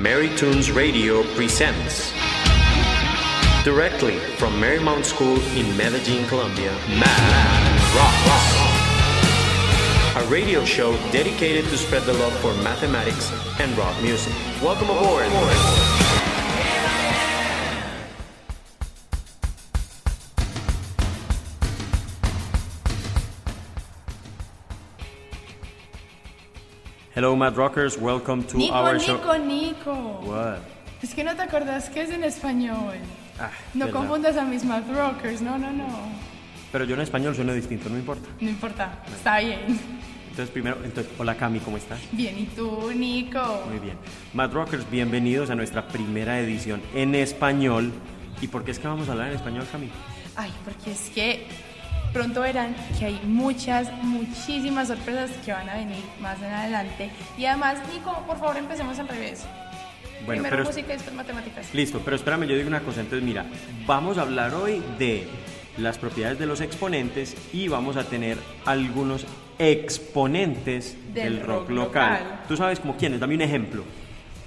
Mary Tunes Radio presents directly from Marymount School in Medellin, Colombia, Math Rock, A radio show dedicated to spread the love for mathematics and rock music. Welcome aboard. Hello, Mad Rockers. Welcome to Nico, our Nico, show. Nico. What? Es que no te acordás que es en español. Ah, No verdad. confundas a mis Mad Rockers, no, no, no. Pero yo en español sueno distinto, no importa. No importa, está bien. Entonces, primero, entonces, hola Cami, ¿cómo estás? Bien, ¿y tú, Nico? Muy bien. Mad Rockers, bienvenidos a nuestra primera edición en español. ¿Y por qué es que vamos a hablar en español, Cami? Ay, porque es que pronto verán que hay muchas, muchísimas sorpresas que van a venir más en adelante. Y además, Nico, por favor, empecemos al revés. Bueno, Primero pero... música y después matemáticas. Listo, pero espérame, yo digo una cosa. Entonces, mira, vamos a hablar hoy de las propiedades de los exponentes y vamos a tener algunos exponentes del, Del rock, rock local. local. ¿Tú sabes como quiénes? Dame un ejemplo.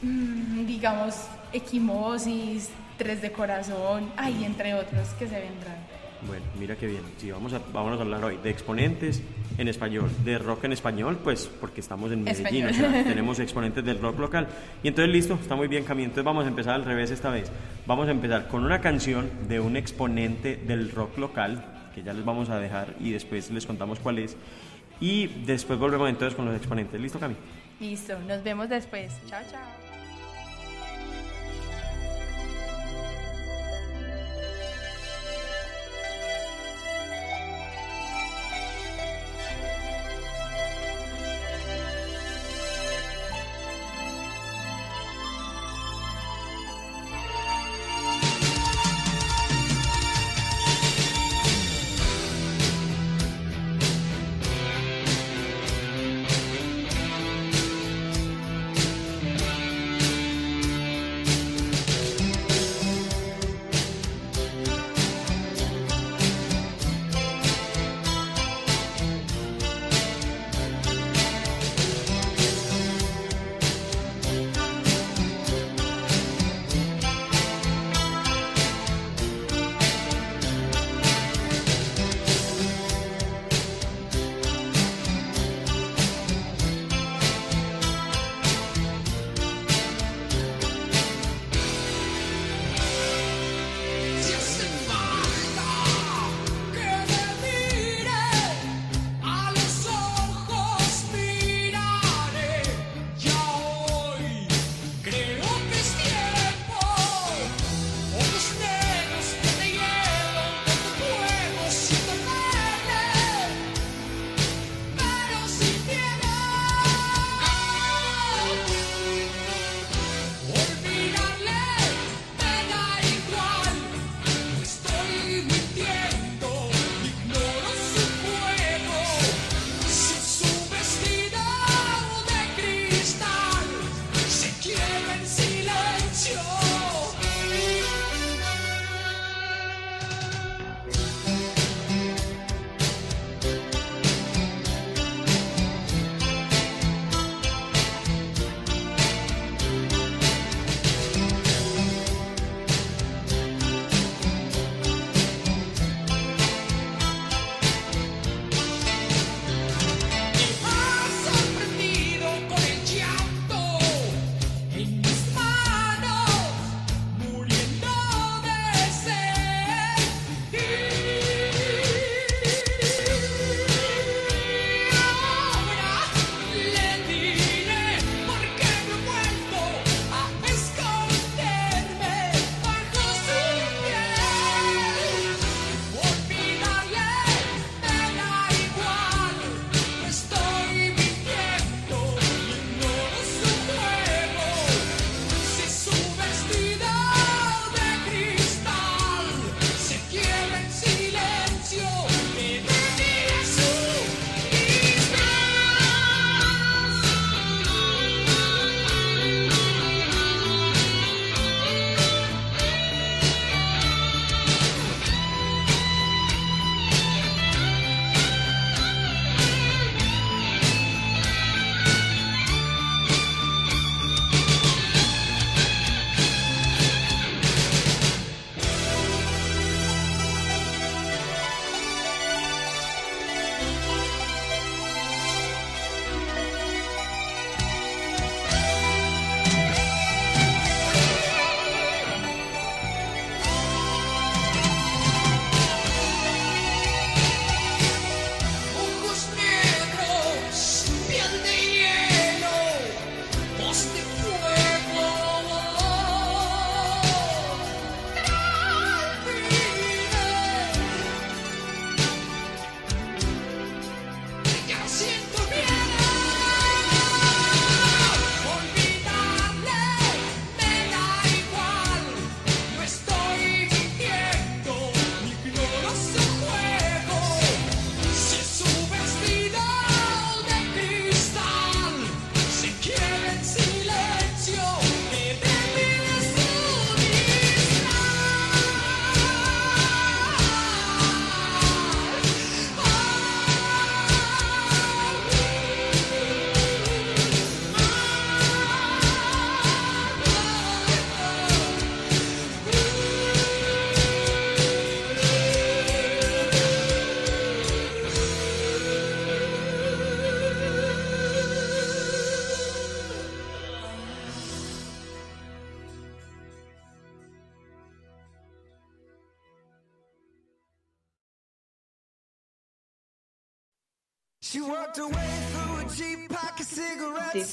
Mm, digamos, equimosis, tres de corazón, ay, entre otros que se vendrán. Bueno, mira qué bien. Sí, vamos a, vamos a hablar hoy de exponentes en español, de rock en español, pues porque estamos en Medellín, o sea, tenemos exponentes del rock local. Y entonces listo, está muy bien Camilo. Entonces vamos a empezar al revés esta vez. Vamos a empezar con una canción de un exponente del rock local, que ya les vamos a dejar y después les contamos cuál es. Y después volvemos entonces con los exponentes. ¿Listo, Cami? Listo, nos vemos después. Chao, chao.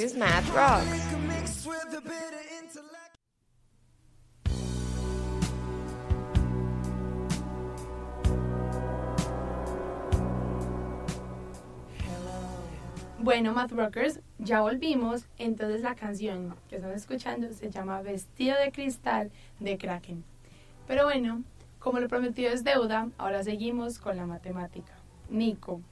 Is Math Rocks. Bueno, Math Rockers, ya volvimos. Entonces la canción que están escuchando se llama Vestido de Cristal de Kraken. Pero bueno, como lo prometido es deuda, ahora seguimos con la matemática. Nico,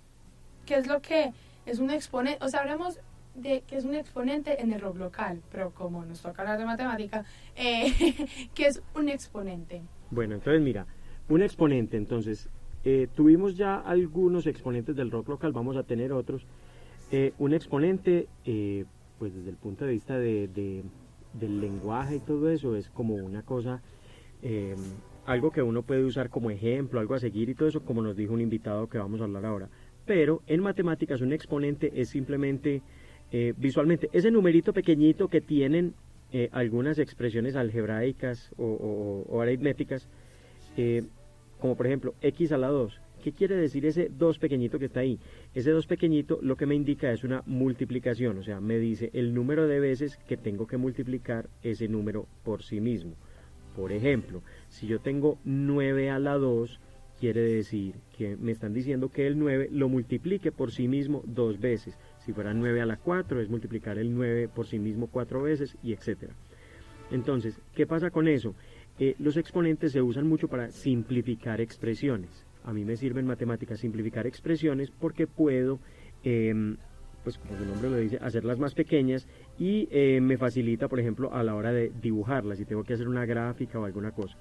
¿qué es lo que es un exponente? O sea, hablamos de que es un exponente en el rock local, pero como nos toca hablar de matemática, eh, ¿qué es un exponente? Bueno, entonces mira, un exponente, entonces, eh, tuvimos ya algunos exponentes del rock local, vamos a tener otros. Eh, un exponente, eh, pues desde el punto de vista de, de- del lenguaje y todo eso, es como una cosa, eh, algo que uno puede usar como ejemplo, algo a seguir y todo eso, como nos dijo un invitado que vamos a hablar ahora. Pero en matemáticas un exponente es simplemente, eh, visualmente, ese numerito pequeñito que tienen eh, algunas expresiones algebraicas o, aritméticas, eh, como por ejemplo x a la 2. ¿Qué quiere decir ese 2 pequeñito que está ahí? Ese 2 pequeñito lo que me indica es una multiplicación, o sea, me dice el número de veces que tengo que multiplicar ese número por sí mismo. Por ejemplo, si yo tengo 9 a la 2, quiere decir que me están diciendo que el 9 lo multiplique por sí mismo dos veces. Si fuera 9 a la 4, es multiplicar el 9 por sí mismo cuatro veces y etcétera. Entonces, ¿qué pasa con eso? Eh, los exponentes se usan mucho para simplificar expresiones. A mí me sirve en matemáticas simplificar expresiones porque puedo, em, pues como su nombre lo dice, hacerlas más pequeñas y eh, me facilita, por ejemplo, a la hora de dibujarlas, si tengo que hacer una gráfica o alguna cosa.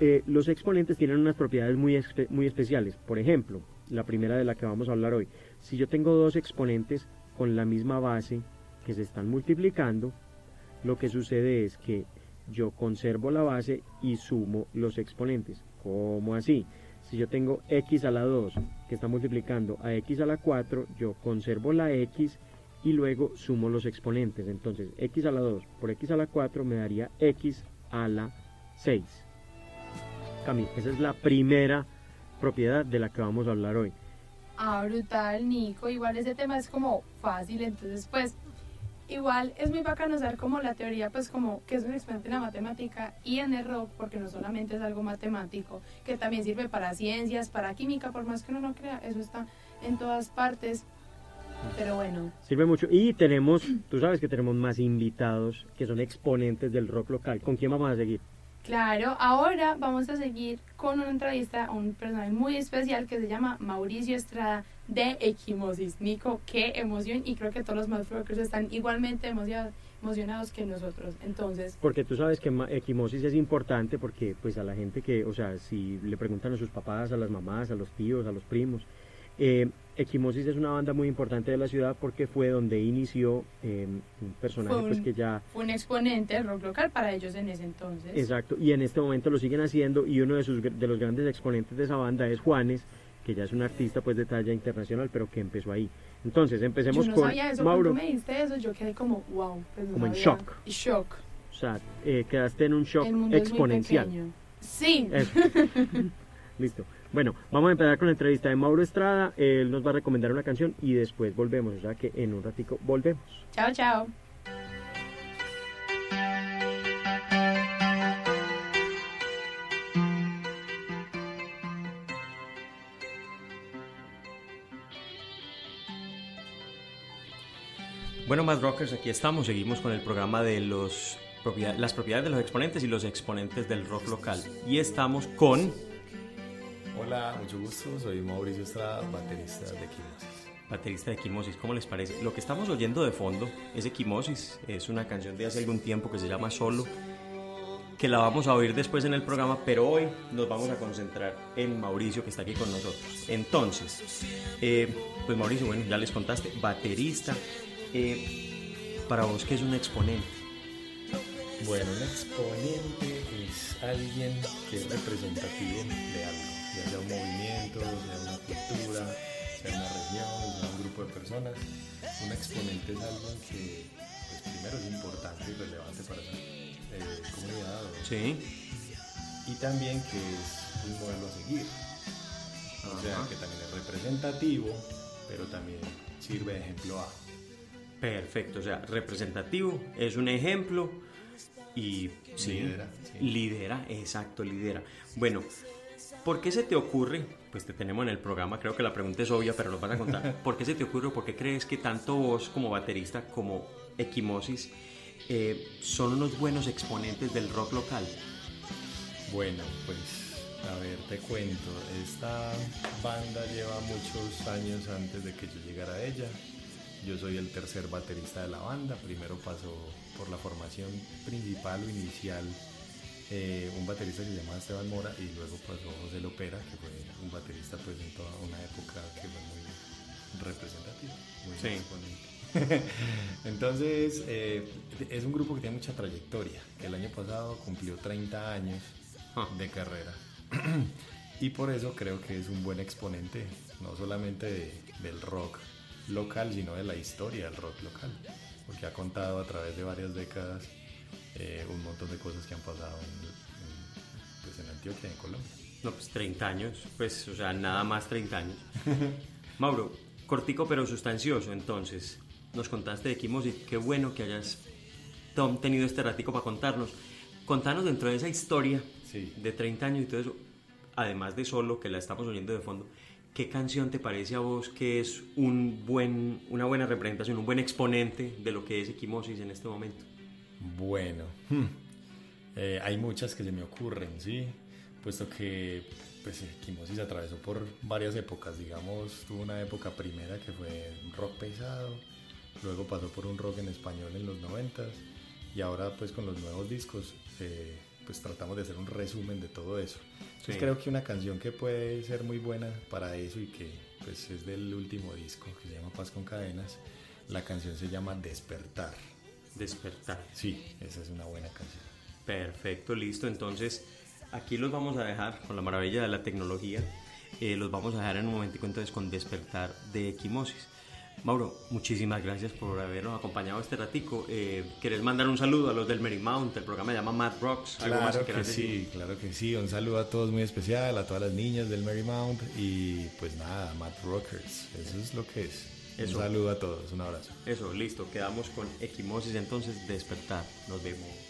Eh, los exponentes tienen unas propiedades muy, muy especiales. Por ejemplo, la primera de la que vamos a hablar hoy. Si yo tengo dos exponentes con la misma base que se están multiplicando, lo que sucede es que yo conservo la base y sumo los exponentes. ¿Cómo así? Si yo tengo x a la 2 que está multiplicando a x a la 4, yo conservo la x y luego sumo los exponentes. Entonces, x a la 2 por x a la 4 me daría x a la 6. Cami, esa es la primera propiedad de la que vamos a hablar hoy. Ah, brutal, Nico. Igual ese tema es como fácil, entonces pues igual es muy bacano saber como la teoría, pues como que es un exponente en la matemática y en el rock, porque no solamente es algo matemático, que también sirve para ciencias, para química, por más que uno no crea, eso está en todas partes. Pero bueno, Sirve mucho. Y tenemos, tú sabes que tenemos más invitados que son exponentes del rock local. ¿Con quién vamos a seguir? Claro, ahora vamos a seguir con una entrevista a un personaje muy especial que se llama Mauricio Estrada de Equimosis. Nico, qué emoción y creo que todos los Motherfuckers están igualmente emocionados, emocionados que nosotros. Entonces, Porque tú sabes que equimosis es importante porque pues a la gente que, o sea, si le preguntan a sus papás, a las mamás, a los tíos, a los primos, eh, Equimosis es una banda muy importante de la ciudad porque fue donde inició eh, un personaje un- pues que ya fue un exponente del rock local para ellos en ese entonces. Exacto, y en este momento lo siguen haciendo y uno de, sus, de los grandes exponentes de esa banda es Juanes, que ya es un artista pues de talla internacional, pero que empezó ahí. Entonces, empecemos yo no con sabía eso, Mauro. cuando me diste eso, yo quedé como, wow. pues no Como en shock. Shock. O sea, eh, quedaste en un shock El mundo es muy exponencial. Sí. Listo. Bueno, vamos a empezar con la entrevista de Mauro Estrada. Él nos va a recomendar una canción y después volvemos. O sea que en un ratico volvemos. Chao, chao. Bueno, más rockers, aquí estamos. Seguimos con el programa de los propiedad- las propiedades de los exponentes y los exponentes del rock local. Y estamos con Hola, mucho gusto. Soy Mauricio Estrada, baterista de Equimosis. baterista de Equimosis. ¿Cómo les parece? Lo que estamos oyendo de fondo es Equimosis. Es una canción de hace algún tiempo que se llama Solo, que la vamos a oír después en el programa, pero hoy nos vamos a concentrar en Mauricio que está aquí con nosotros. Entonces, eh, pues Mauricio, bueno, ya les contaste, baterista. Eh, para vos, ¿qué es un exponente? Bueno, un exponente es alguien que es representativo de algo, ya sea un movimiento, sea una cultura, sea una región, sea un grupo de personas. Un exponente es alguien que, pues, primero es importante y relevante para esa eh, comunidad Sí. y también que es un modelo a seguir. O sea, que también es representativo pero también sirve de ejemplo a. Perfecto, o sea, representativo es un ejemplo y sí, Lidera, sí. lidera, exacto, lidera. Bueno, ¿por qué se te ocurre? Pues te tenemos en el programa, creo que la pregunta es obvia, pero lo vas a contar. ¿Por qué se te ocurre o por qué crees que tanto vos como baterista como Equimosis eh, son unos buenos exponentes del rock local? Bueno, pues a ver, te cuento. Esta banda lleva muchos años antes de que yo llegara a ella. Yo soy el tercer baterista de la banda. Primero pasó por la formación principal o inicial eh, un baterista que se llamaba Esteban Mora y luego pasó José Lopera, que fue un baterista pues en toda una época que fue muy representativa, muy Sí. exponente. Entonces, eh, es un grupo que tiene mucha trayectoria, que el año pasado cumplió 30 años Ah. de carrera. y por eso creo que es un buen exponente, no solamente de- del rock local, sino de la historia del rock local, porque ha contado a través de varias décadas eh, un montón de cosas que han pasado en, en, pues, en Antioquia y en Colombia. No, pues 30 años, pues, o sea, nada más 30 años. Mauro, cortico pero sustancioso, entonces, nos contaste de Equimosis, qué bueno que hayas tom- tenido este ratico para contarnos. Contanos dentro de esa historia Sí. de 30 años y todo eso, además de solo, que la estamos oyendo de fondo, ¿qué canción te parece a vos que es un buen, una buena representación, un buen exponente de lo que es Equimosis en este momento? Bueno, hmm, eh, hay muchas que se me ocurren, ¿sí? Puesto que pues, Equimosis atravesó por varias épocas, digamos, tuvo una época primera que fue rock pesado, luego pasó por un rock en español en los noventas y ahora pues con los nuevos discos eh, pues tratamos de hacer un resumen de todo eso. Entonces, Sí. creo que una canción que puede ser muy buena para eso y que pues es del último disco que se llama Paz con Cadenas, la canción se llama Despertar. Despertar. Sí, esa es una buena canción. Perfecto, listo. Entonces, aquí los vamos a dejar con la maravilla de la tecnología. eh, los vamos a dejar en un momentico entonces con Despertar de Equimosis. Mauro, muchísimas gracias por habernos acompañado este ratico. Eh, ¿Querés mandar un saludo a los del Marymount? El programa se llama Mad Rocks. ¿Algo más Claro que quieras decir? sí, claro que sí. Un saludo a todos muy especial, a todas las niñas del Marymount y pues nada, Matt Rockers. Eso es lo que es. Eso. Un saludo a todos, un abrazo. Eso, listo. Quedamos con Equimosis entonces, Despertar. Nos vemos.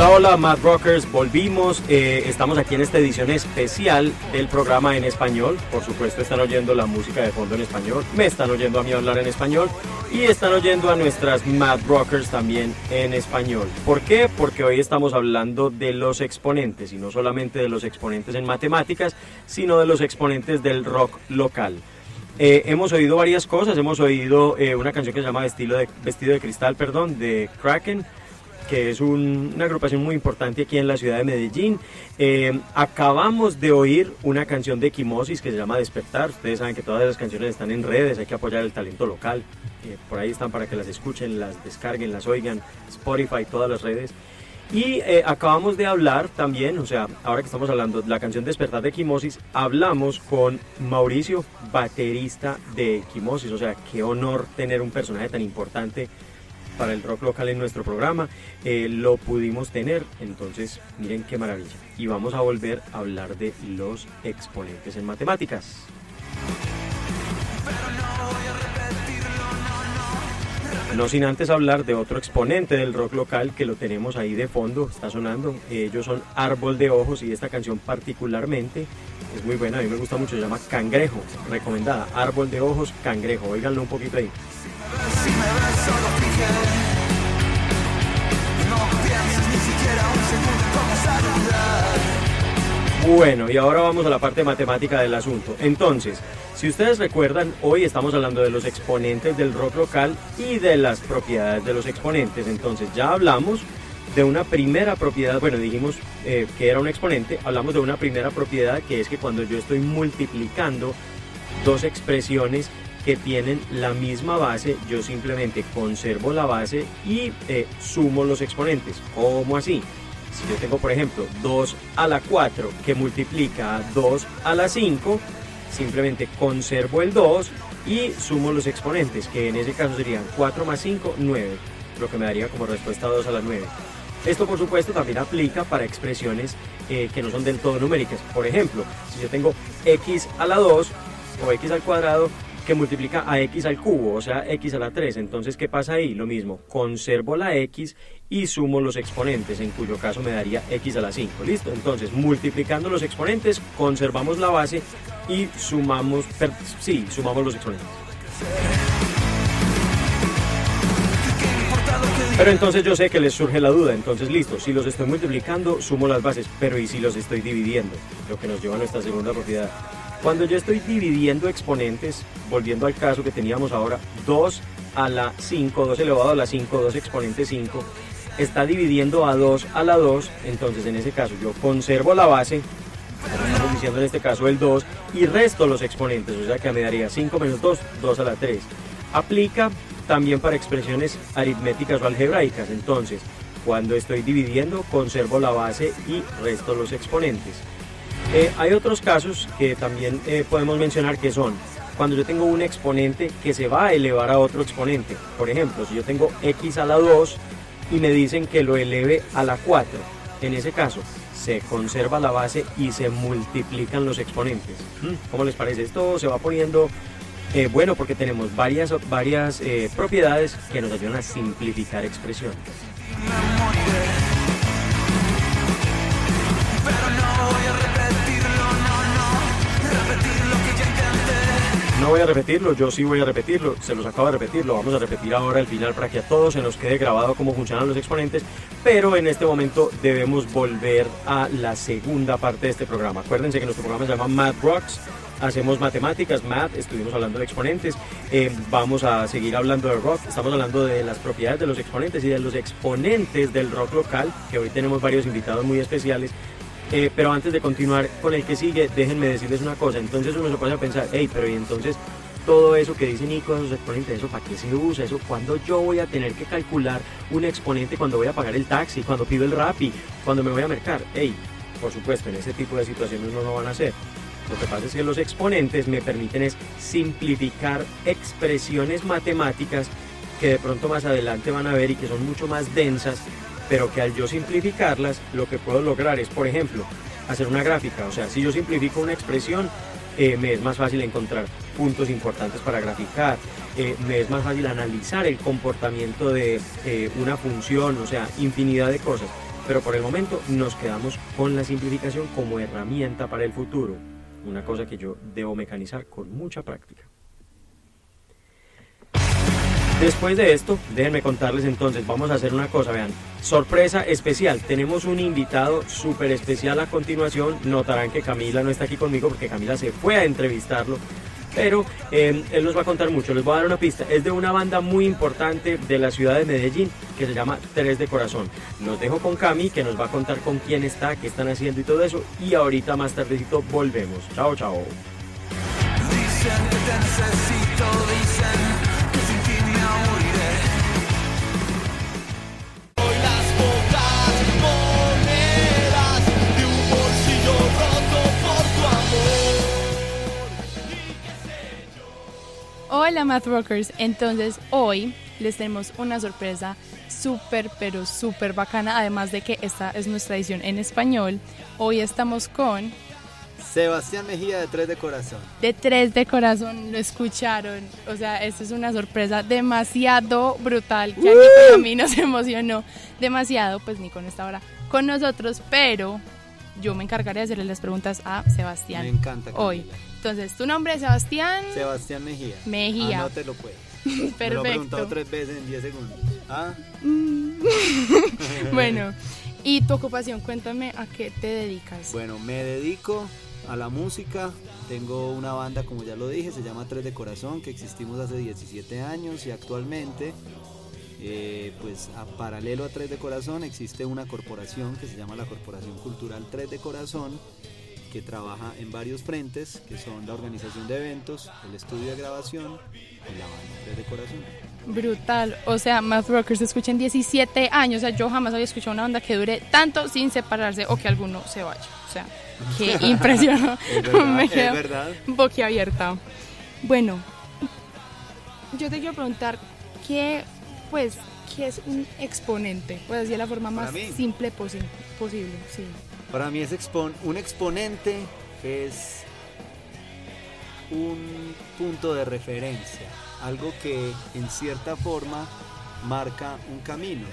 Hola, hola, Mad Rockers, volvimos. eh, estamos aquí en esta edición especial del programa en español. Por supuesto, están oyendo la música de fondo en español, me están oyendo a mí hablar en español y están oyendo a nuestras Mad Rockers también en español. ¿Por qué? Porque hoy estamos hablando de los exponentes y no solamente de los exponentes en matemáticas, sino de los exponentes del rock local. Eh, hemos oído varias cosas, hemos oído eh, una canción que se llama Vestido de, Vestido de Cristal, perdón, de Kraken, que es un- una agrupación muy importante aquí en la ciudad de Medellín. Eh, acabamos de oír una canción de Equimosis que se llama Despertar. Ustedes saben que todas esas canciones están en redes, hay que apoyar el talento local. Eh, por ahí están para que las escuchen, las descarguen, las oigan, Spotify, todas las redes. Y eh, acabamos de hablar también, o sea, ahora que estamos hablando de la canción Despertar de Equimosis, hablamos con Mauricio, baterista de Equimosis. O sea, qué honor tener un personaje tan importante para el rock local en nuestro programa. Eh, lo pudimos tener, entonces miren qué maravilla. Y vamos a volver a hablar de los exponentes en matemáticas. No sin antes hablar de otro exponente del rock local que lo tenemos ahí de fondo, está sonando. Ellos son Árbol de Ojos y esta canción particularmente es muy buena, a mí me gusta mucho, se llama Cangrejo, recomendada. Árbol de Ojos, Cangrejo, óiganlo un poquito ahí. Bueno, y ahora vamos a la parte matemática del asunto. Entonces, si ustedes recuerdan, hoy estamos hablando de los exponentes del rock local y de las propiedades de los exponentes. Entonces, ya hablamos de una primera propiedad, bueno, dijimos eh, que era un exponente, hablamos de una primera propiedad que es que cuando yo estoy multiplicando dos expresiones que tienen la misma base, yo simplemente conservo la base y eh, sumo los exponentes. ¿Cómo así? Si yo tengo, por ejemplo, 2 a la 4 que multiplica a 2 a la 5, simplemente conservo el 2 y sumo los exponentes, que en ese caso serían 4 más 5, 9, lo que me daría como respuesta 2 a la 9. Esto, por supuesto, también aplica para expresiones eh, que no son del todo numéricas. Por ejemplo, si yo tengo x a la 2 o x al cuadrado, multiplica a x al cubo, o sea, x a la 3. Entonces, ¿qué pasa ahí? Lo mismo, conservo la x y sumo los exponentes, en cuyo caso me daría x a la 5. ¿Listo? Entonces, multiplicando los exponentes, conservamos la base y sumamos, sí, sumamos los exponentes. Pero entonces yo sé que les surge la duda, entonces listo, si los estoy multiplicando, sumo las bases, pero ¿y si los estoy dividiendo? Lo que nos lleva a nuestra segunda propiedad. Cuando yo estoy dividiendo exponentes, volviendo al caso que teníamos ahora, 2 a la 5, 2 elevado a la 5, 2 exponente 5, está dividiendo a 2 a la 2, entonces en ese caso yo conservo la base, estamos diciendo en este caso el 2, y resto los exponentes, o sea que me daría 5 menos 2, 2 a la 3. Aplica también para expresiones aritméticas o algebraicas, entonces cuando estoy dividiendo conservo la base y resto los exponentes. Eh, hay otros casos que también eh, podemos mencionar que son cuando yo tengo un exponente que se va a elevar a otro exponente. Por ejemplo, si yo tengo x a la 2 y me dicen que lo eleve a la 4, en ese caso se conserva la base y se multiplican los exponentes. ¿Mm? ¿Cómo les parece? Esto se va poniendo eh, bueno porque tenemos varias, varias propiedades que nos ayudan a simplificar expresiones. No voy a repetirlo, yo sí voy a repetirlo, se los acabo de repetir, lo vamos a repetir ahora al final para que a todos se nos quede grabado cómo funcionan los exponentes, pero en este momento debemos volver a la segunda parte de este programa. Acuérdense que nuestro programa se llama Math Rocks, hacemos matemáticas, math, estuvimos hablando de exponentes, eh, vamos a seguir hablando de rock, estamos hablando de las propiedades de los exponentes y de los exponentes del rock local, que hoy tenemos varios invitados muy especiales. Eh, pero antes de continuar con el que sigue, déjenme decirles una cosa. Entonces uno se pone a pensar, hey, pero y entonces todo eso que dice Nico, esos exponentes, ¿eso para qué se usa? ¿Eso cuando yo voy a tener que calcular un exponente cuando voy a pagar el taxi, cuando pido el Rappi, cuando me voy a mercar? Hey, por supuesto, en ese tipo de situaciones no lo van a hacer. Lo que pasa es que los exponentes me permiten es simplificar expresiones matemáticas que de pronto más adelante van a ver y que son mucho más densas pero que al yo simplificarlas, lo que puedo lograr es, por ejemplo, hacer una gráfica. O sea, si yo simplifico una expresión, eh, me es más fácil encontrar puntos importantes para graficar, eh, me es más fácil analizar el comportamiento de eh, una función, o sea, infinidad de cosas. Pero por el momento nos quedamos con la simplificación como herramienta para el futuro, una cosa que yo debo mecanizar con mucha práctica. Después de esto, déjenme contarles entonces, vamos a hacer una cosa, vean, sorpresa especial, tenemos un invitado súper especial a continuación, notarán que Camila no está aquí conmigo porque Camila se fue a entrevistarlo, pero eh, él nos va a contar mucho, les voy a dar una pista, es de una banda muy importante de la ciudad de Medellín que se llama Tres de Corazón. Los dejo con Cami que nos va a contar con quién está, qué están haciendo y todo eso, y ahorita más tardecito volvemos. Chao, chao. Math Rockers, entonces hoy les tenemos una sorpresa súper pero súper bacana, además de que esta es nuestra edición en español. Hoy estamos con Sebastián Mejía de Tres de Corazón. de tres de corazón, lo escucharon. O sea, esto es una sorpresa demasiado brutal que pues, a mí nos emocionó demasiado. Pues Nico no está ahora con nosotros, pero yo me encargaré de hacerle las preguntas a Sebastián Me encanta. Camila. hoy. Entonces, tu nombre es Sebastián Sebastián Mejía. Mejía. Anótelo pues. Me lo he preguntado Perfecto. tres veces en 10 segundos. Ah, Bueno, y tu ocupación, cuéntame a qué te dedicas. bueno, me dedico a la música. Tengo una banda, como ya lo dije, se llama Tres de Corazón, que existimos hace 17 años y actualmente, eh, pues a paralelo a Tres de Corazón, existe una corporación que se llama la Corporación Cultural Tres de Corazón, que trabaja en varios frentes, que son la organización de eventos, el estudio de grabación y la banda de Corazón. Brutal. O sea, Math Rockers se escuchan 17 años. O sea, yo jamás había escuchado una banda que dure tanto sin separarse o que alguno se vaya. O sea, qué verdad, Me quedo boquiabierta. Bueno, yo te quiero preguntar, ¿qué, pues, qué es un exponente? Pues así de la forma más simple posi- posible. Sí. Para mí es expon- un exponente es un punto de referencia, algo que en cierta forma marca un camino.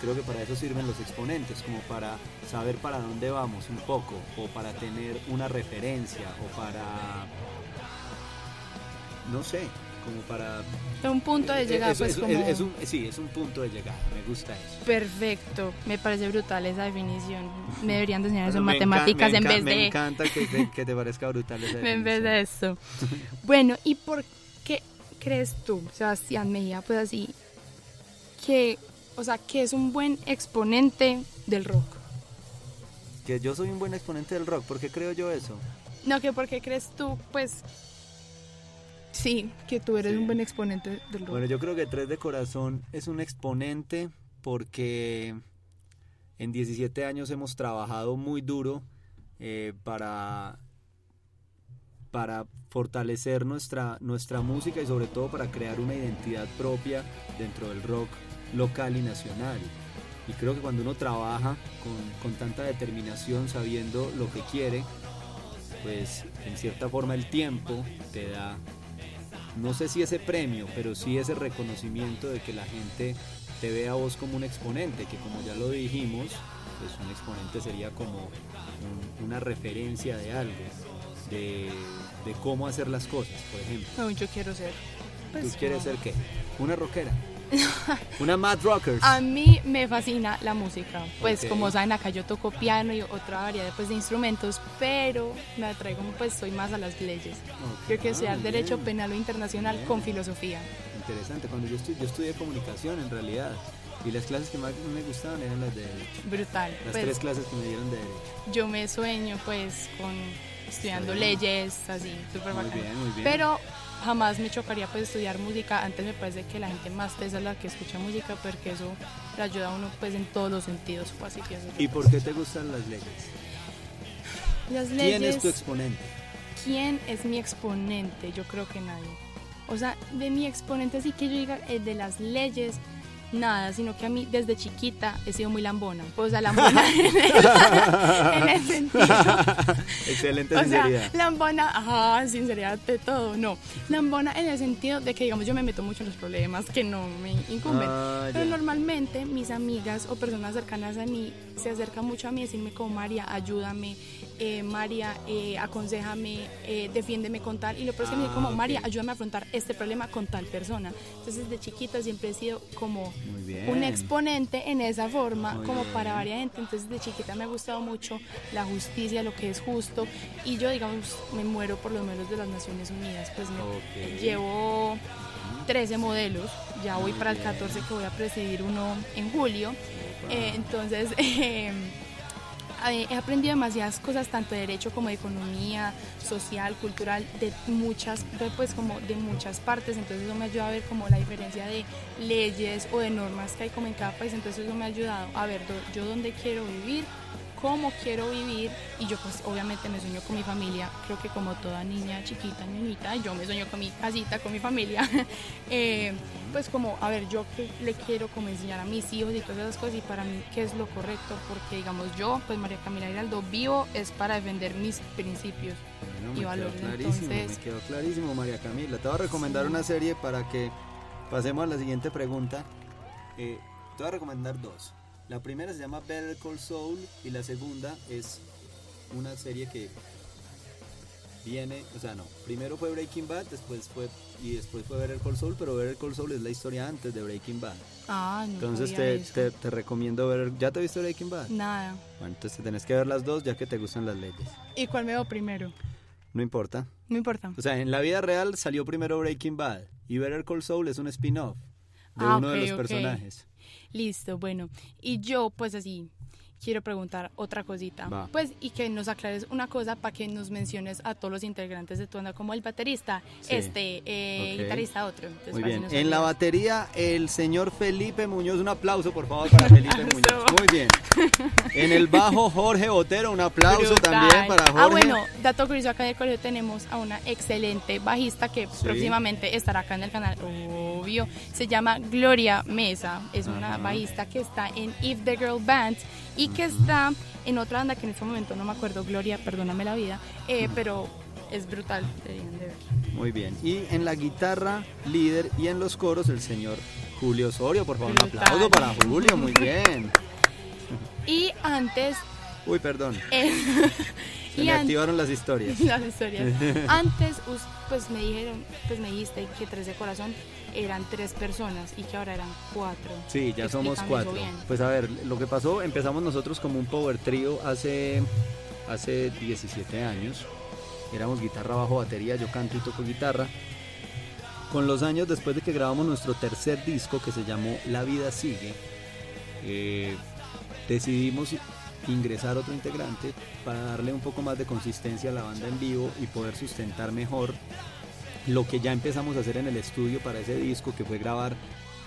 Creo que para eso sirven los exponentes, como para saber para dónde vamos un poco, o para tener una referencia, o para, no sé, como para... Un punto de llegada, es- pues es- como... es- es un- sí, es un punto de llegada, me gusta eso. Perfecto, me parece brutal esa definición. Me deberían de enseñar eso en me matemáticas me en vez Me de... encanta que te, que te parezca brutal esa en vez definición. de eso. Bueno, ¿y por qué crees tú, Sebastián Mejía, pues así, que, o sea, que es un buen exponente del rock? Que yo soy un buen exponente del rock, ¿por qué creo yo eso? No, que por qué crees tú, pues, sí, que tú eres Sí. un buen exponente del rock. Bueno, yo creo que Tres de Corazón es un exponente porque en 17 años hemos trabajado muy duro eh, para, para fortalecer nuestra, nuestra música y sobre todo para crear una identidad propia dentro del rock local y nacional. Y creo que cuando uno trabaja con, con tanta determinación, sabiendo lo que quiere, pues en cierta forma el tiempo te da no sé si ese premio, pero sí ese reconocimiento de que la gente te ve a vos como un exponente, que como ya lo dijimos, pues un exponente sería como un- una referencia de algo, de, de cómo hacer las cosas, por ejemplo. No, yo quiero ser. ¿Tú pues, quieres como- ser qué? Una rockera. una Mad Rockers. A mí me fascina la música. Pues Ok. como saben acá yo toco piano y otra variedad pues, de instrumentos, pero me atraigo pues soy más a las leyes. Ok. Yo quiero Ah, estudiar muy Derecho. Penal o Internacional Bien. con filosofía. Interesante, cuando yo, estu- yo estudié comunicación en realidad, y las clases que más me gustaban eran las de derecho. Brutal. Las Pues, tres clases que me dieron de derecho. yo me sueño pues con estudiando leyes, así, súper Muy bacano. bien, muy bien. Pero jamás me chocaría pues estudiar música. Antes me parece que la gente más tesa es la que escucha música porque eso le ayuda a uno pues en todos los sentidos. pues, así yo. ¿Y por qué te gustan las leyes? Las ¿Quién leyes, es tu exponente? ¿Quién es mi exponente? Yo creo que nadie. O sea, de mi exponente sí que yo diga el de las leyes, nada, sino que a mí desde chiquita he sido muy lambona. Pues, o sea, lambona en el, en el sentido. Excelente O sinceridad. sea, lambona, ajá, sinceridad de todo, no. Lambona en el sentido de que, digamos, yo me meto mucho en los problemas que no me incumben. Ah, Pero normalmente mis amigas o personas cercanas a mí se acercan mucho a mí a decirme como María, ayúdame, eh, María, eh, aconsejame, eh, defiéndeme con tal. Y lo peor es que me dicen como Ah, ok. María, ayúdame a afrontar este problema con tal persona. Entonces de chiquita siempre he sido como Muy bien. un exponente en esa forma, Muy como bien. para varias gente. Entonces de chiquita me ha gustado mucho la justicia, lo que es justo. Y yo, digamos, me muero por los modelos de las Naciones Unidas. Pues me llevo 13 modelos, ya voy Muy para el bien. 14 que voy a presidir uno en julio. Eh, entonces, eh, he aprendido demasiadas cosas, tanto de derecho como de economía, social, cultural, de muchas, pues como de muchas partes. Entonces eso me ayuda a ver como la diferencia de leyes o de normas que hay como en cada país. Entonces eso me ha ayudado a ver yo dónde quiero vivir, cómo quiero vivir y yo pues obviamente me sueño con mi familia, creo que como toda niña chiquita, niñita, yo me sueño con mi casita, con mi familia, Eh, pues como, a ver, yo qué le quiero como enseñar a mis hijos y todas esas cosas y para mí qué es lo correcto, porque digamos yo, pues María Camila Giraldo, vivo es para defender mis principios. Bueno, y quedó valores, clarísimo, entonces- me quedó clarísimo, María Camila. Te voy a recomendar una serie para que pasemos a la siguiente pregunta. Eh, te voy a recomendar dos. La primera se llama Better Call Saul y la segunda es una serie que viene, o sea, no, primero fue Breaking Bad, después fue y después fue Better Call Saul, pero Better Call Saul es la historia antes de Breaking Bad. Ah, no Entonces te, te, te recomiendo ver, ¿ya te viste Breaking Bad? Nada. Bueno, entonces te tenés que ver las dos ya que te gustan las leyes. ¿Y cuál me veo primero? No importa. No importa. O sea, en la vida real salió primero Breaking Bad y Better Call Saul es un spin-off de Ah, uno de los ok. personajes. Listo, bueno. Y yo, pues así, quiero preguntar otra cosita. Va. Pues, y que nos aclares una cosa para que nos menciones a todos los integrantes de tu banda, como el baterista, Sí. este, eh, guitarrista otro. Entonces, Muy bien. En la batería, el señor Felipe Muñoz. Un aplauso, por favor, para Felipe Muñoz. Muy bien. En el bajo, Jorge Botero. Un aplauso Brutal. también para Jorge. Ah, bueno, dato curioso, acá en el colegio tenemos a una excelente bajista que Sí. próximamente estará acá en el canal, obvio. Se llama Gloria Mesa, es una bajista que está en If the Girl Band y que está en otra banda que en este momento no me acuerdo, Gloria, perdóname la vida, eh, pero es brutal, deberían de ver. Muy bien. Y en la guitarra, líder. Y en los coros, el señor Julio Osorio. Por favor, un aplauso para Julio. Muy bien. Y antes Uy, perdón. Eh, Se Y me activaron las historias. las historias. Antes, pues me dijeron, pues me dijiste que tres de corazón eran tres personas y que ahora eran cuatro. Sí, ya somos cuatro. Pues a ver, lo que pasó, empezamos nosotros como un power trio hace, hace 17 años. Éramos guitarra, bajo, batería, yo canto y toco guitarra. Con los años, después de que grabamos nuestro tercer disco que se llamó La vida sigue, eh, decidimos ingresar otro integrante para darle un poco más de consistencia a la banda en vivo y poder sustentar mejor lo que ya empezamos a hacer en el estudio para ese disco, que fue grabar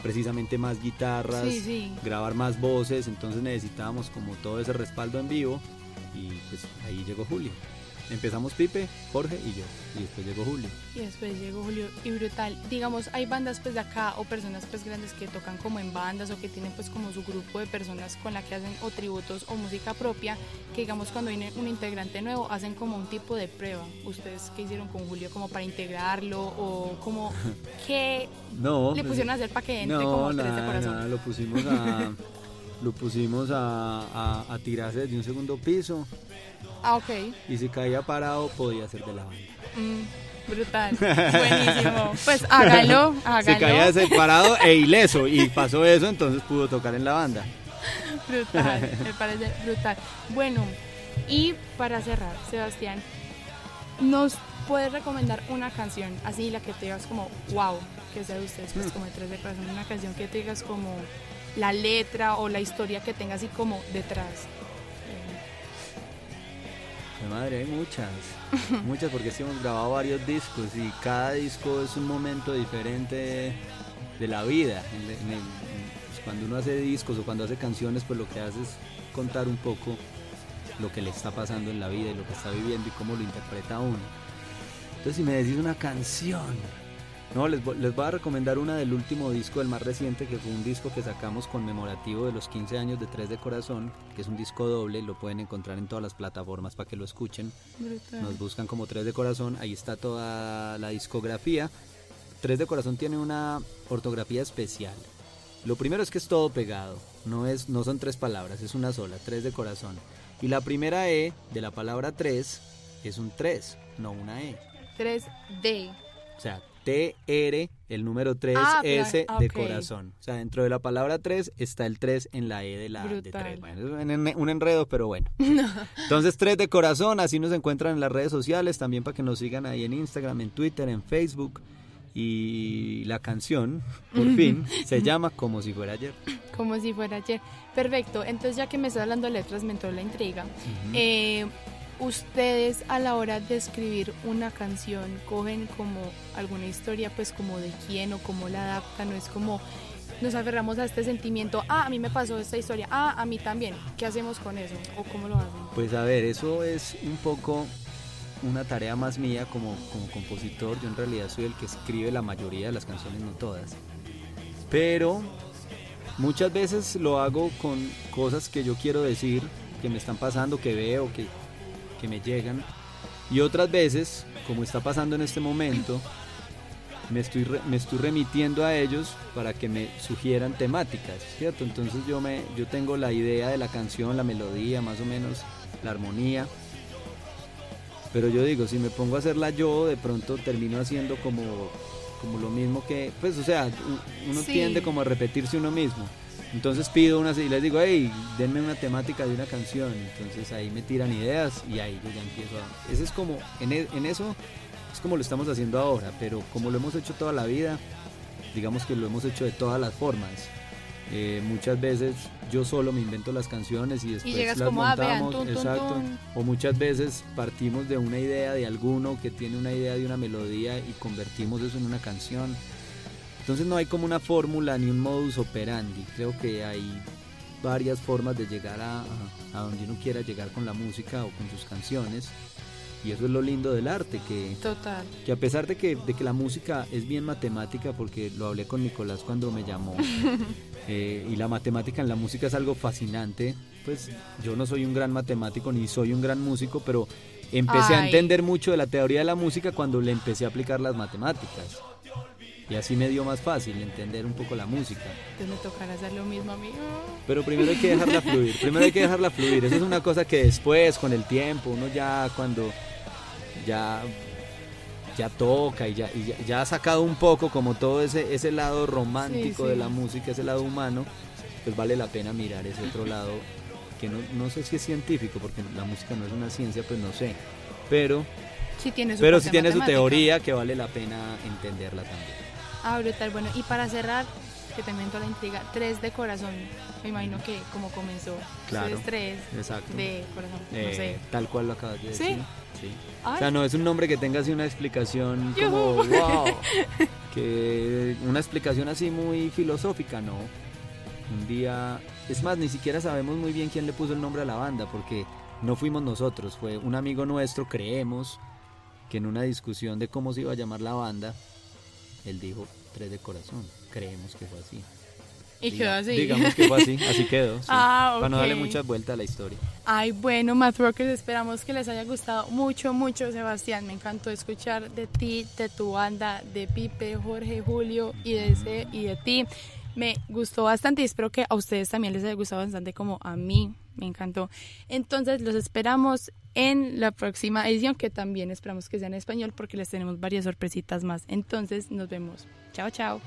precisamente más guitarras, Sí, sí. grabar más voces, entonces necesitábamos como todo ese respaldo en vivo y pues ahí llegó Julio. Empezamos Pipe, Jorge y yo, y después llegó Julio. Y después llegó Julio y brutal. Digamos, hay bandas pues de acá o personas pues grandes que tocan como en bandas o que tienen pues como su grupo de personas con la que hacen o tributos o música propia, que digamos cuando viene un integrante nuevo hacen como un tipo de prueba. ¿Ustedes qué hicieron con Julio como para integrarlo o como qué No, le pues, pusieron a hacer para que entre no, como tres de nada, corazón? nada, lo pusimos a lo pusimos a, a- a tirarse desde un segundo piso Ah, ok. y si caía parado podía ser de la banda. Mm, brutal. Buenísimo. Pues hágalo, hágalo. Se caía separado e ileso y pasó eso, entonces pudo tocar en la banda. Brutal, me parece brutal. Bueno, y para cerrar, Sebastián, ¿nos puedes recomendar una canción así, la que te digas como, wow, que sea de ustedes, pues como de tres de corazón, una canción que te digas como la letra o la historia que tenga así como detrás? Madre, hay muchas. muchas porque sí hemos grabado varios discos y cada disco es un momento diferente de la vida. En- en el- pues, cuando uno hace discos o cuando hace canciones, pues lo que hace es contar un poco lo que le está pasando en la vida y lo que está viviendo y cómo lo interpreta uno. Entonces, si me decís una canción, no, les, les voy a recomendar una del último disco, del más reciente, que fue un disco que sacamos conmemorativo de los 15 años de Tres de Corazón, que es un disco doble, lo pueden encontrar en todas las plataformas para que lo escuchen. Brutal. Nos buscan como Tres de Corazón, ahí está toda la discografía. Tres de Corazón tiene una ortografía especial. Lo primero es que es todo pegado, no, es, no son tres palabras, es una sola, Tres de Corazón. Y la primera E de la palabra tres es un 3, no una E. 3D. O sea, TR, el número 3, Ah, S de corazón. O sea, dentro de la palabra 3 está el 3 en la E de la de Brutal. 3. Bueno, es un en- un enredo, pero bueno. Entonces, 3 de corazón, así nos encuentran en las redes sociales, también para que nos sigan ahí en Instagram, en Twitter, en Facebook. Y la canción, por fin, se llama Como si fuera ayer. Como si fuera ayer. Perfecto. Entonces, ya que me estás hablando de letras, me entró la intriga. Eh, ustedes a la hora de escribir una canción cogen como alguna historia, pues como de quién o cómo la adaptan, no es como nos aferramos a este sentimiento, ah, a mí me pasó esta historia, ah, a mí también, ¿qué hacemos con eso? ¿O cómo lo hacen? Pues a ver, eso es un poco una tarea más mía como, como compositor. Yo en realidad soy el que escribe la mayoría de las canciones, no todas. Pero muchas veces lo hago con cosas que yo quiero decir, que me están pasando, que veo, que, que me llegan. Y otras veces, como está pasando en este momento, me estoy, re- me estoy remitiendo a ellos para que me sugieran temáticas, ¿cierto? Entonces yo, me, yo tengo la idea de la canción, la melodía, más o menos, la armonía. Pero yo digo, si me pongo a hacerla yo, de pronto termino haciendo como, como lo mismo que, pues, o sea, uno Sí. tiende como a repetirse uno mismo. Entonces pido una y les digo, hey, denme una temática de una canción. Entonces ahí me tiran ideas y ahí yo ya empiezo a... Ese es como, en, e- en eso es como lo estamos haciendo ahora, pero como lo hemos hecho toda la vida, digamos que lo hemos hecho de todas las formas. Eh, muchas veces yo solo me invento las canciones y después llegas las como, ah, vean, montamos, tun, tun, exacto. tun. O muchas veces partimos de una idea de alguno que tiene una idea de una melodía y convertimos eso en una canción. Entonces no hay como una fórmula ni un modus operandi. Creo que hay varias formas de llegar a, a- donde uno quiera llegar con la música o con sus canciones. Y eso es lo lindo del arte, que, Total. que a pesar de que, de que la música es bien matemática, porque lo hablé con Nicolás cuando me llamó, eh, y la matemática en la música es algo fascinante, pues yo no soy un gran matemático ni soy un gran músico, pero empecé a entender mucho de la teoría de la música cuando le empecé a aplicar las matemáticas. Y así me dio más fácil entender un poco la música. Entonces me tocará hacer lo mismo a mí. Pero primero hay que dejarla fluir, primero hay que dejarla fluir. Eso es una cosa que después, con el tiempo, uno ya cuando ya, ya toca y, ya, y ya, ya ha sacado un poco como todo ese, ese lado romántico Sí, de la música, ese lado humano, pues vale la pena mirar ese otro lado que no, no sé si es científico, porque la música no es una ciencia, pues no sé. Pero, Sí tiene su pero parte sí tiene su matemática. teoría que vale la pena entenderla también. Ah, brutal. Bueno, y para cerrar, que también toda la intriga, tres de corazón. Me imagino que como comenzó. Claro. Tres Exacto. de corazón. Eh, no sé. Tal cual lo acabas de ¿Sí? decir. Sí. Ay. O sea, no es un nombre que tenga así una explicación como, wow, que una explicación así muy filosófica, no. Un día, es más, ni siquiera sabemos muy bien quién le puso el nombre a la banda, porque no fuimos nosotros, fue un amigo nuestro, creemos, que en una discusión de cómo se iba a llamar la banda, él dijo Tres de Corazón, creemos que fue así. Y Diga- quedó así. Digamos que fue así, así quedó. sí. Ah, Para no darle muchas vueltas a la historia. Ay, bueno, Math Rockers, esperamos que les haya gustado mucho, mucho, Sebastián. Me encantó escuchar de ti, de tu banda, de Pipe, Jorge, Julio y de, ese, y de ti. Me gustó bastante y espero que a ustedes también les haya gustado bastante como a mí. Me encantó. Entonces, los esperamos en la próxima edición, que también esperamos que sea en español porque les tenemos varias sorpresitas más. Entonces, nos vemos. Chao, chao.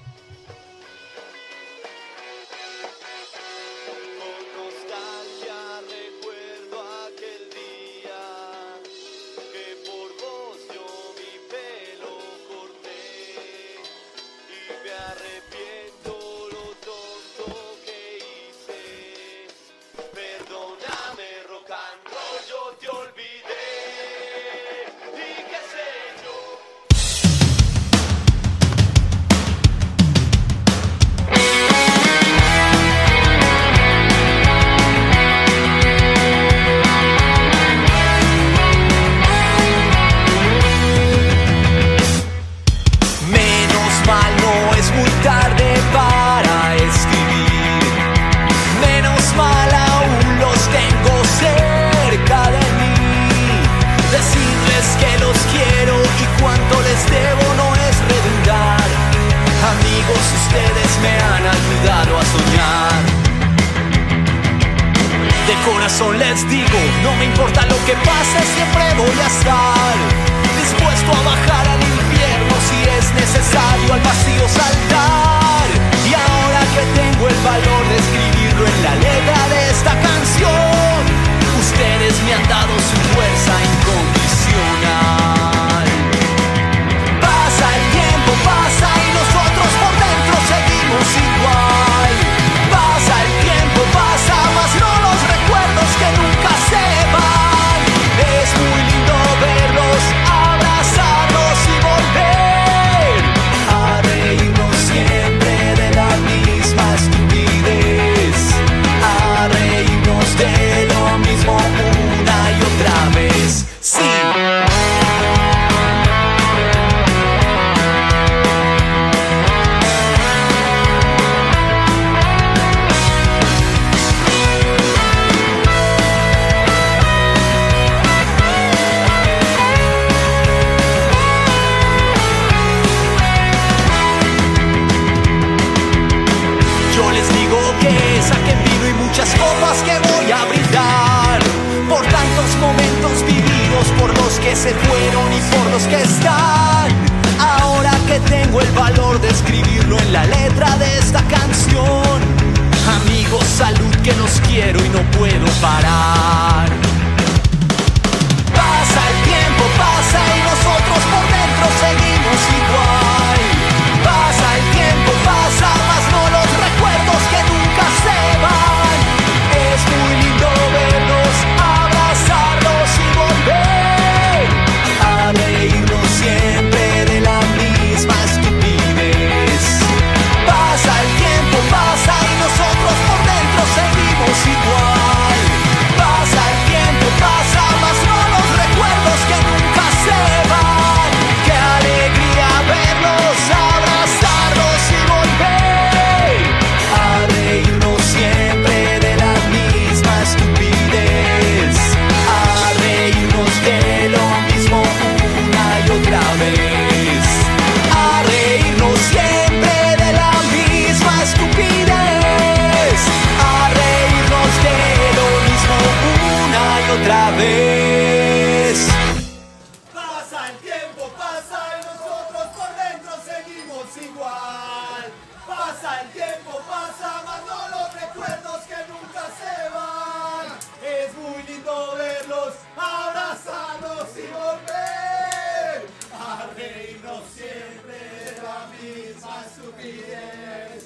Pasa el tiempo, pasa, más no los recuerdos que nunca se van. Es muy lindo verlos, abrazados y volver a reírnos siempre de la misma estupidez.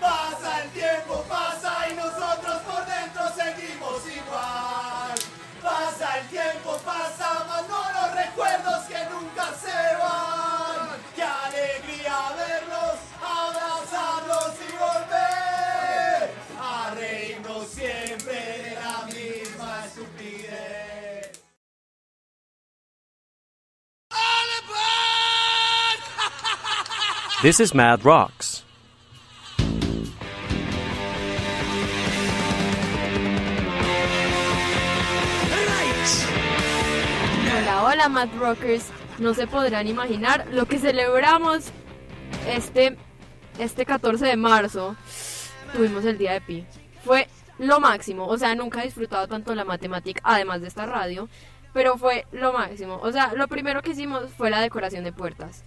Pasa el tiempo, pasa y nosotros por dentro seguimos igual. Pasa el tiempo, pasa, más no los recuerdos que nunca se van. This is Mad Rocks. Hola, hola, Mad Rockers. No se podrán imaginar lo que celebramos este, este 14 de marzo. Tuvimos el día de Pi. Fue lo máximo. O sea, nunca he disfrutado tanto la matemática, además de esta radio. Pero fue lo máximo. O sea, lo primero que hicimos fue la decoración de puertas.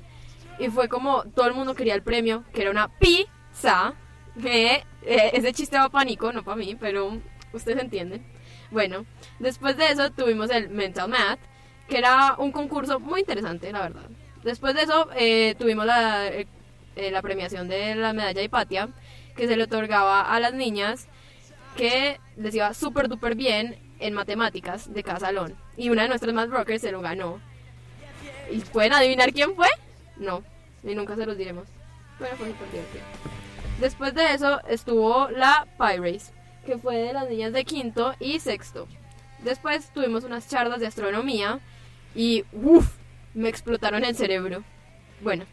Y fue como todo el mundo quería el premio, que era una pizza. Que eh, ese chiste va para Nico, no para mí, pero ustedes entienden. Bueno, después de eso tuvimos el Mental Math, que era un concurso muy interesante, la verdad. Después de eso eh, tuvimos la, eh, eh, la premiación de la medalla Hipatia, que se le otorgaba a las niñas que les iba súper duper bien en matemáticas de cada salón. Y una de nuestras más brokers se lo ganó. ¿Y pueden adivinar quién fue? No, y nunca se los diremos. Pero fue súper. Después de eso estuvo la Pi Race, que fue de las niñas de quinto y sexto. Después tuvimos unas charlas de astronomía y uff, me explotaron el cerebro. Bueno,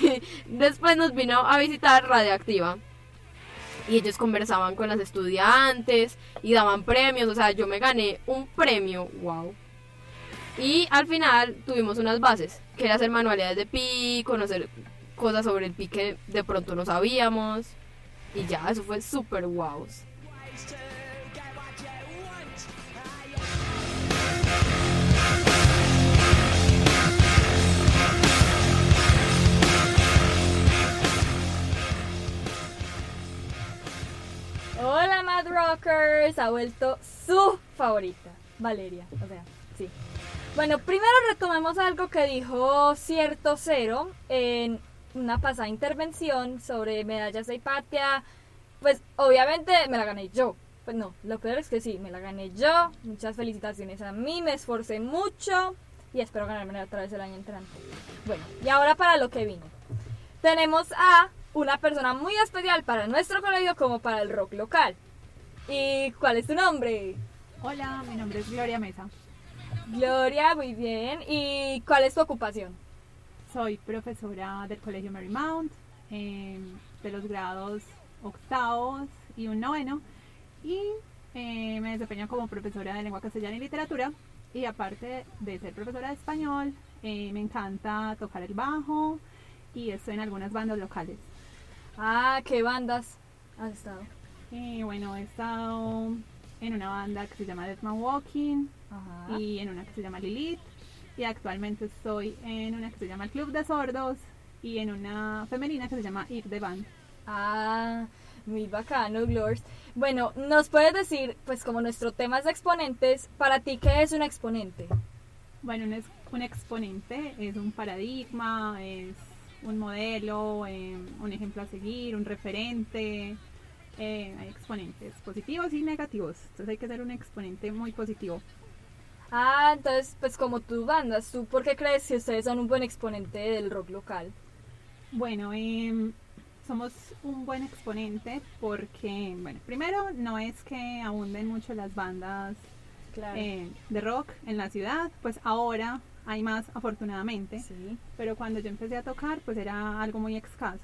después nos vino a visitar Radioactiva. Y ellos conversaban con las estudiantes y daban premios. O sea, yo me gané un premio. Wow. Y al final tuvimos unas bases, que era hacer manualidades de pi, conocer cosas sobre el pi que de pronto no sabíamos. Y ya, eso fue súper wow. Hola Mad Rockers, ha vuelto su favorita, Valeria. O sea, sí. Bueno, primero retomemos algo que dijo Cierto Cero en una pasada intervención sobre medallas de Hipatia. Pues obviamente me la gané yo. Pues no, lo peor es que sí, me la gané yo. Muchas felicitaciones a mí, me esforcé mucho y espero ganarme otra vez el año entrante. Bueno, y ahora para lo que vino. Tenemos a una persona muy especial para nuestro colegio como para el rock local. ¿Y cuál es tu nombre? Hola, mi nombre es Gloria Mesa. Gloria, muy bien. ¿Y cuál es tu ocupación? Soy profesora del Colegio Marymount, eh, de los grados octavos y un noveno. Y eh, me desempeño como profesora de lengua castellana y literatura. Y aparte de ser profesora de español, eh, me encanta tocar el bajo y estoy en algunas bandas locales. Ah, ¿qué bandas has estado? Eh, bueno, he estado en una banda que se llama Deadman Walking Ajá. y en una que se llama Lilith. Y actualmente estoy en una que se llama Club de Sordos y en una femenina que se llama Ir de Band. Ah, muy bacano, Glors. Bueno, ¿nos puedes decir, pues como nuestro tema es de exponentes, para ti qué es un exponente? Bueno, un, ex- un exponente es un paradigma, es un modelo, eh, un ejemplo a seguir, un referente. Eh, hay exponentes positivos y negativos. Entonces hay que ser un exponente muy positivo. Ah, entonces, pues como tus bandas, ¿tú por qué crees que ustedes son un buen exponente del rock local? Bueno, em, somos un buen exponente porque, bueno, primero no es que abunden mucho las bandas Claro. eh, de rock en la ciudad, pues ahora hay más afortunadamente, sí. pero cuando yo empecé a tocar pues era algo muy escaso,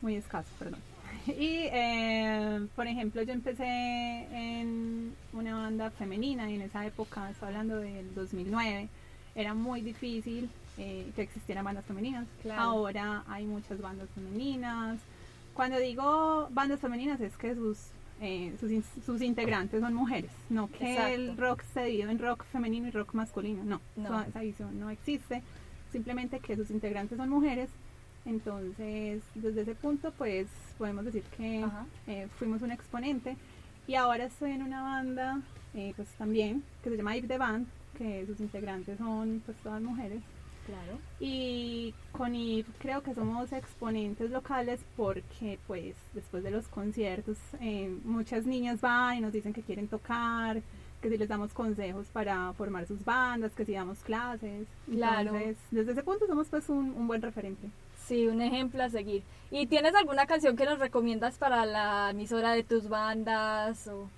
muy escaso, perdón. Y, eh, por ejemplo, yo empecé en una banda femenina y en esa época, estoy hablando del 2009, era muy difícil eh, que existieran bandas femeninas. Claro. Ahora hay muchas bandas femeninas. Cuando digo bandas femeninas es que sus, eh, sus, sus integrantes son mujeres, no que Exacto. el rock se divide en rock femenino y rock masculino, no, No. Esa- esa división no existe, simplemente que sus integrantes son mujeres. Entonces, desde ese punto, pues podemos decir que eh, fuimos un exponente. Y ahora estoy en una banda, eh, pues también, que se llama If the Band, que sus integrantes son pues todas mujeres. Claro. Y con IF creo que somos exponentes locales porque pues después de los conciertos eh, muchas niñas van y nos dicen que quieren tocar, que si les damos consejos para formar sus bandas, que si damos clases. Claro. Entonces, desde ese punto somos pues un, un buen referente. Sí, un ejemplo a seguir. ¿Y tienes alguna canción que nos recomiendas para la emisora de tus bandas? O...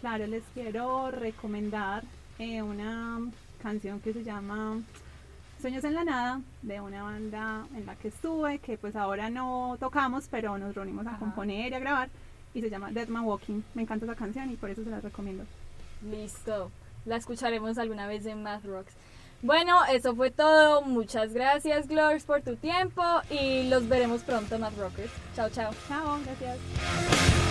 Claro, les quiero recomendar eh, una canción que se llama Sueños en la Nada, de una banda en la que estuve, que pues ahora no tocamos, pero nos reunimos a Ajá. componer y a grabar, y se llama Dead Man Walking. Me encanta esa canción y por eso se la recomiendo. Listo. La escucharemos alguna vez en Math Rocks. Bueno, eso fue todo. Muchas gracias, Glors, por tu tiempo. Y los veremos pronto, Math Rockers. Chao, chao. Chao, gracias.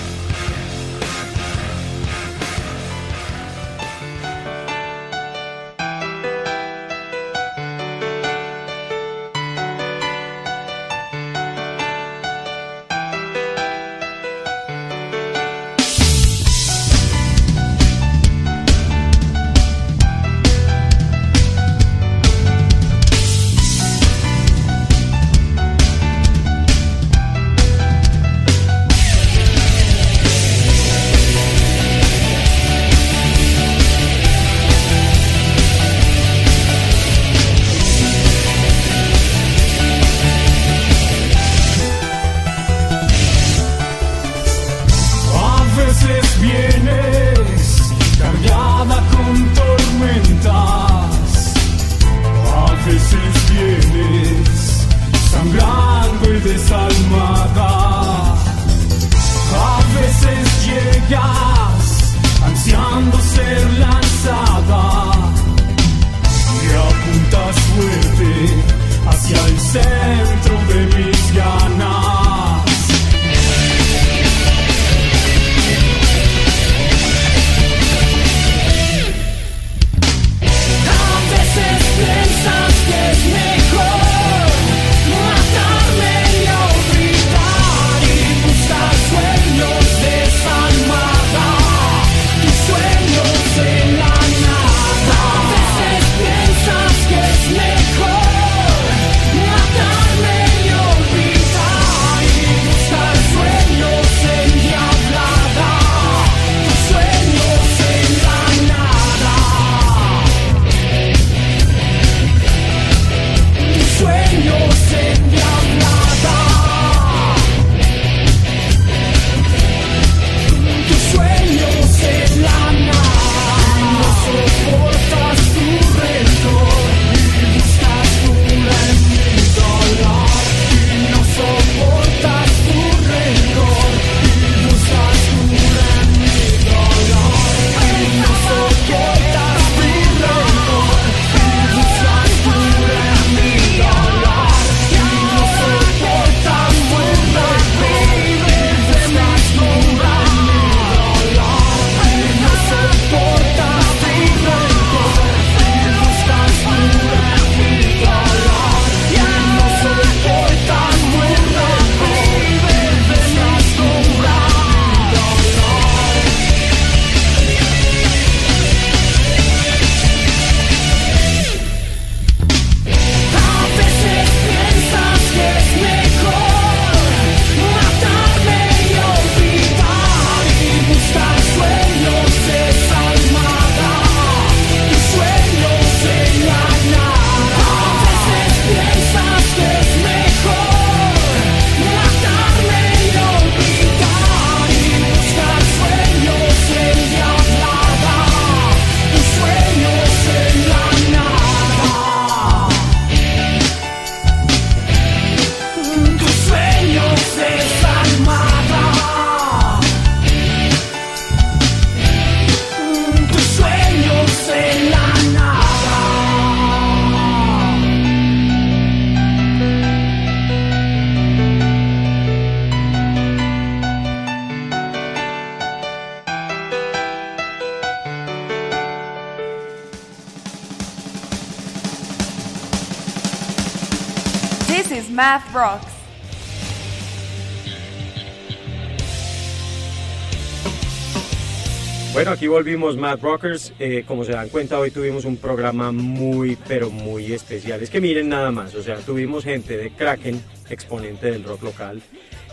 Volvimos, Mad Rockers. Eh, como se dan cuenta, hoy tuvimos un programa muy, pero muy especial. Es que miren nada más, o sea, tuvimos gente de Kraken, exponente del rock local.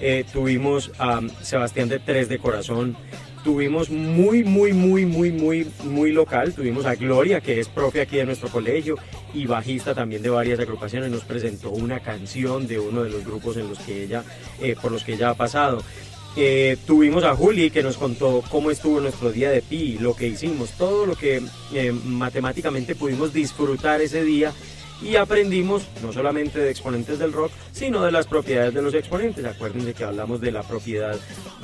Eh, tuvimos a Sebastián de Tres de Corazón. Tuvimos muy, muy, muy, muy, muy, muy local. Tuvimos a Gloria, que es propia aquí de nuestro colegio y bajista también de varias agrupaciones. Nos presentó una canción de uno de los grupos en los que ella, eh, por los que ella ha pasado. Eh, tuvimos a Juli que nos contó cómo estuvo nuestro día de pi, lo que hicimos, todo lo que eh, matemáticamente pudimos disfrutar ese día y aprendimos no solamente de exponentes del rock, sino de las propiedades de los exponentes. Acuérdense que hablamos de la propiedad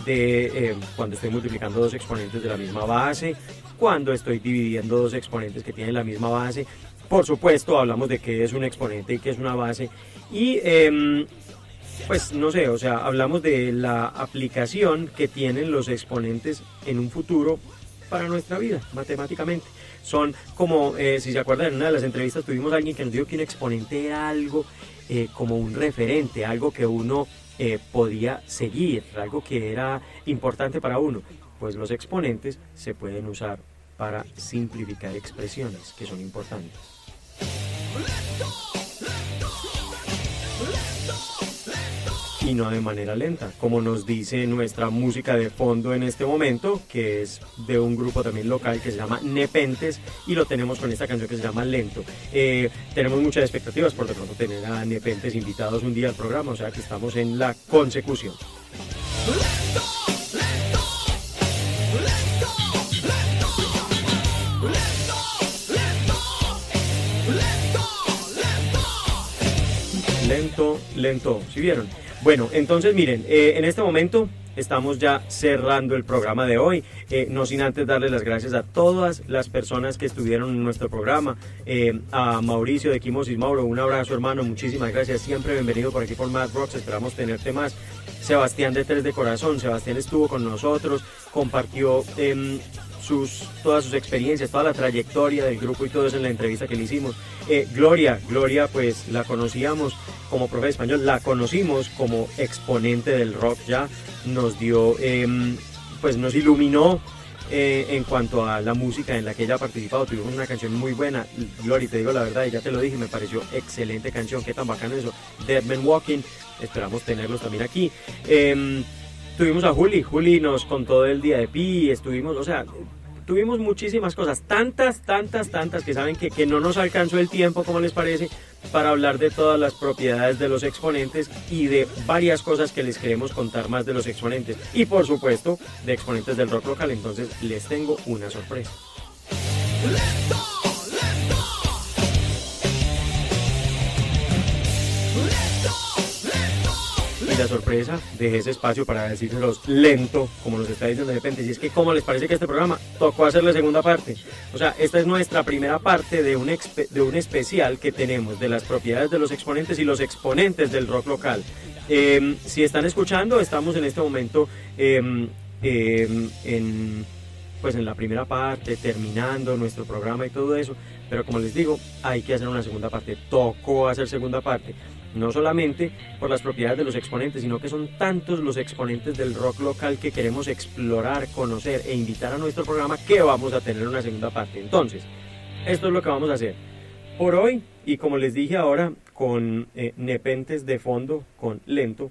de eh, cuando estoy multiplicando dos exponentes de la misma base, cuando estoy dividiendo dos exponentes que tienen la misma base. Por supuesto, hablamos de qué es un exponente y qué es una base. Y em, pues no sé, o sea, hablamos de la aplicación que tienen los exponentes en un futuro para nuestra vida, matemáticamente. Son como, eh, si se acuerdan, en una de las entrevistas tuvimos a alguien que nos dijo que un exponente era algo eh, como un referente, algo que uno eh, podía seguir, algo que era importante para uno. Pues los exponentes se pueden usar para simplificar expresiones que son importantes. Y no de manera lenta, como nos dice nuestra música de fondo en este momento, que es de un grupo también local que se llama Nepentes y lo tenemos con esta canción que se llama Lento. Eh, tenemos muchas expectativas por de pronto tener a Nepentes invitados un día al programa, o sea que estamos en la consecución. Lento, lento, ¿si vieron? Bueno, entonces miren, eh, en este momento estamos ya cerrando el programa de hoy. Eh, no sin antes darle las gracias a todas las personas que estuvieron en nuestro programa. Eh, a Mauricio de Quimosis Mauro, un abrazo hermano, muchísimas gracias. Siempre bienvenido por aquí por Mad Rocks, esperamos tenerte más. Sebastián de Tres de Corazón, Sebastián estuvo con nosotros, compartió em, sus, todas sus experiencias, toda la trayectoria del grupo y todo eso en la entrevista que le hicimos. Eh, Gloria, Gloria pues la conocíamos como profe de español, la conocimos como exponente del rock ya, nos dio, em, pues nos iluminó eh, en cuanto a la música en la que ella ha participado. Tuvimos una canción muy buena. Gloria, te digo la verdad, ya te lo dije, me pareció excelente canción. Qué tan bacano eso. Dead Man Walking. Esperamos tenerlos también aquí. Em, tuvimos a Juli. Juli nos contó del día de Pi. Estuvimos, o sea, tuvimos muchísimas cosas, tantas, tantas, tantas que saben que, que no nos alcanzó el tiempo, como les parece, para hablar de todas las propiedades de los exponentes y de varias cosas que les queremos contar más de los exponentes. Y por supuesto, de exponentes del rock local. Entonces, les tengo una sorpresa. La sorpresa, dejé ese espacio para decírselos lento, como nos está diciendo de repente. Y es que, como les parece que este programa tocó hacer la segunda parte? O sea, esta es nuestra primera parte de un, de un especial que tenemos de las propiedades de los exponentes y los exponentes del rock local. Eh, si están escuchando, estamos en este momento eh, eh, en pues en la primera parte, terminando nuestro programa y todo eso, pero como les digo, hay que hacer una segunda parte, tocó hacer segunda parte, no solamente por las propiedades de los exponentes, sino que son tantos los exponentes del rock local que queremos explorar, conocer e invitar a nuestro programa que vamos a tener una segunda parte. Entonces, esto es lo que vamos a hacer. Por hoy, y como les dije ahora, con eh, Nepentes de fondo, con Lento,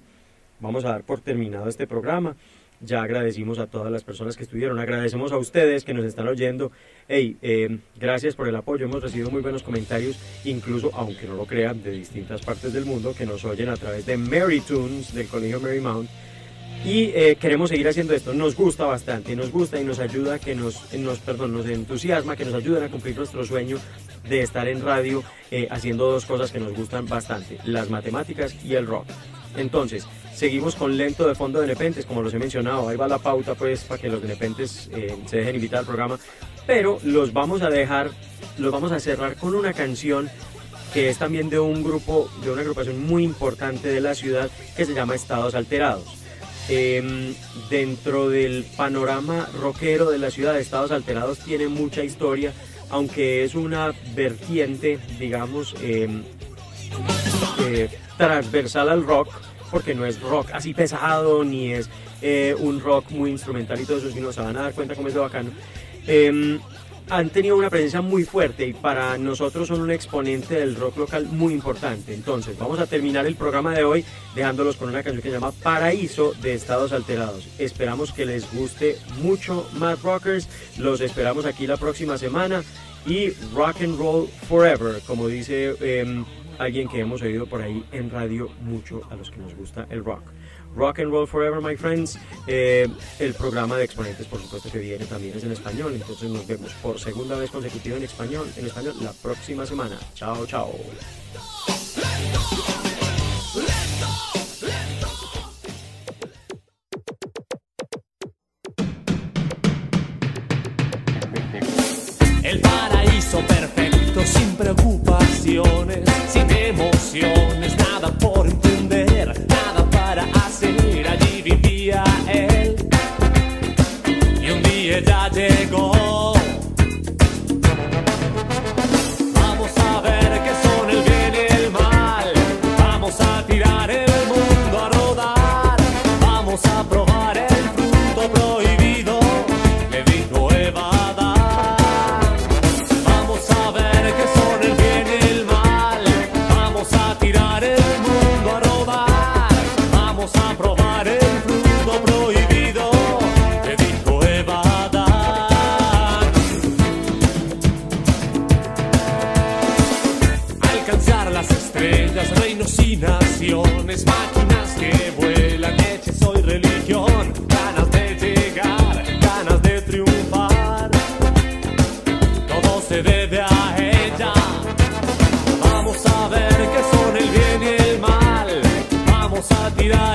vamos a dar por terminado este programa. Ya agradecimos a todas las personas que estuvieron, agradecemos a ustedes que nos están oyendo. Hey, eh, gracias por el apoyo, hemos recibido muy buenos comentarios, incluso, aunque no lo crean, de distintas partes del mundo que nos oyen a través de Mary Tunes del Colegio Marymount. Y eh, queremos seguir haciendo esto, nos gusta bastante, nos gusta y nos ayuda, que nos, nos, perdón, nos entusiasma, que nos ayuden a cumplir nuestro sueño de estar en radio eh, haciendo dos cosas que nos gustan bastante, las matemáticas y el rock. Entonces, seguimos con lento de fondo de Nepentes, como los he mencionado, ahí va la pauta pues para que los Nepentes eh, se dejen invitar al programa, pero los vamos a dejar, los vamos a cerrar con una canción que es también de un grupo, de una agrupación muy importante de la ciudad que se llama Estados Alterados. Eh, dentro del panorama rockero de la ciudad de Estados Alterados tiene mucha historia, aunque es una vertiente, digamos, eh, eh, transversal al rock, porque no es rock así pesado, ni es eh, un rock muy instrumental y todo eso, sino se van a dar cuenta cómo es de bacano. Em, han tenido una presencia muy fuerte y para nosotros son un exponente del rock local muy importante. Entonces, vamos a terminar el programa de hoy dejándolos con una canción que se llama Paraíso de Estados Alterados. Esperamos que les guste mucho Mad Rockers. Los esperamos aquí la próxima semana y Rock and Roll Forever, como dice em, alguien que hemos oído por ahí en radio mucho a los que nos gusta el rock. Rock and Roll Forever, my friends. Eh, el programa de exponentes, por supuesto, que viene también es en español. Entonces nos vemos por segunda vez consecutiva en español, en español la próxima semana. Chao, chao. El paraíso perfecto, sin preocupaciones, sin emociones, nada por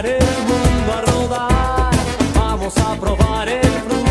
el mundo a rodar, vamos a probar el fruto.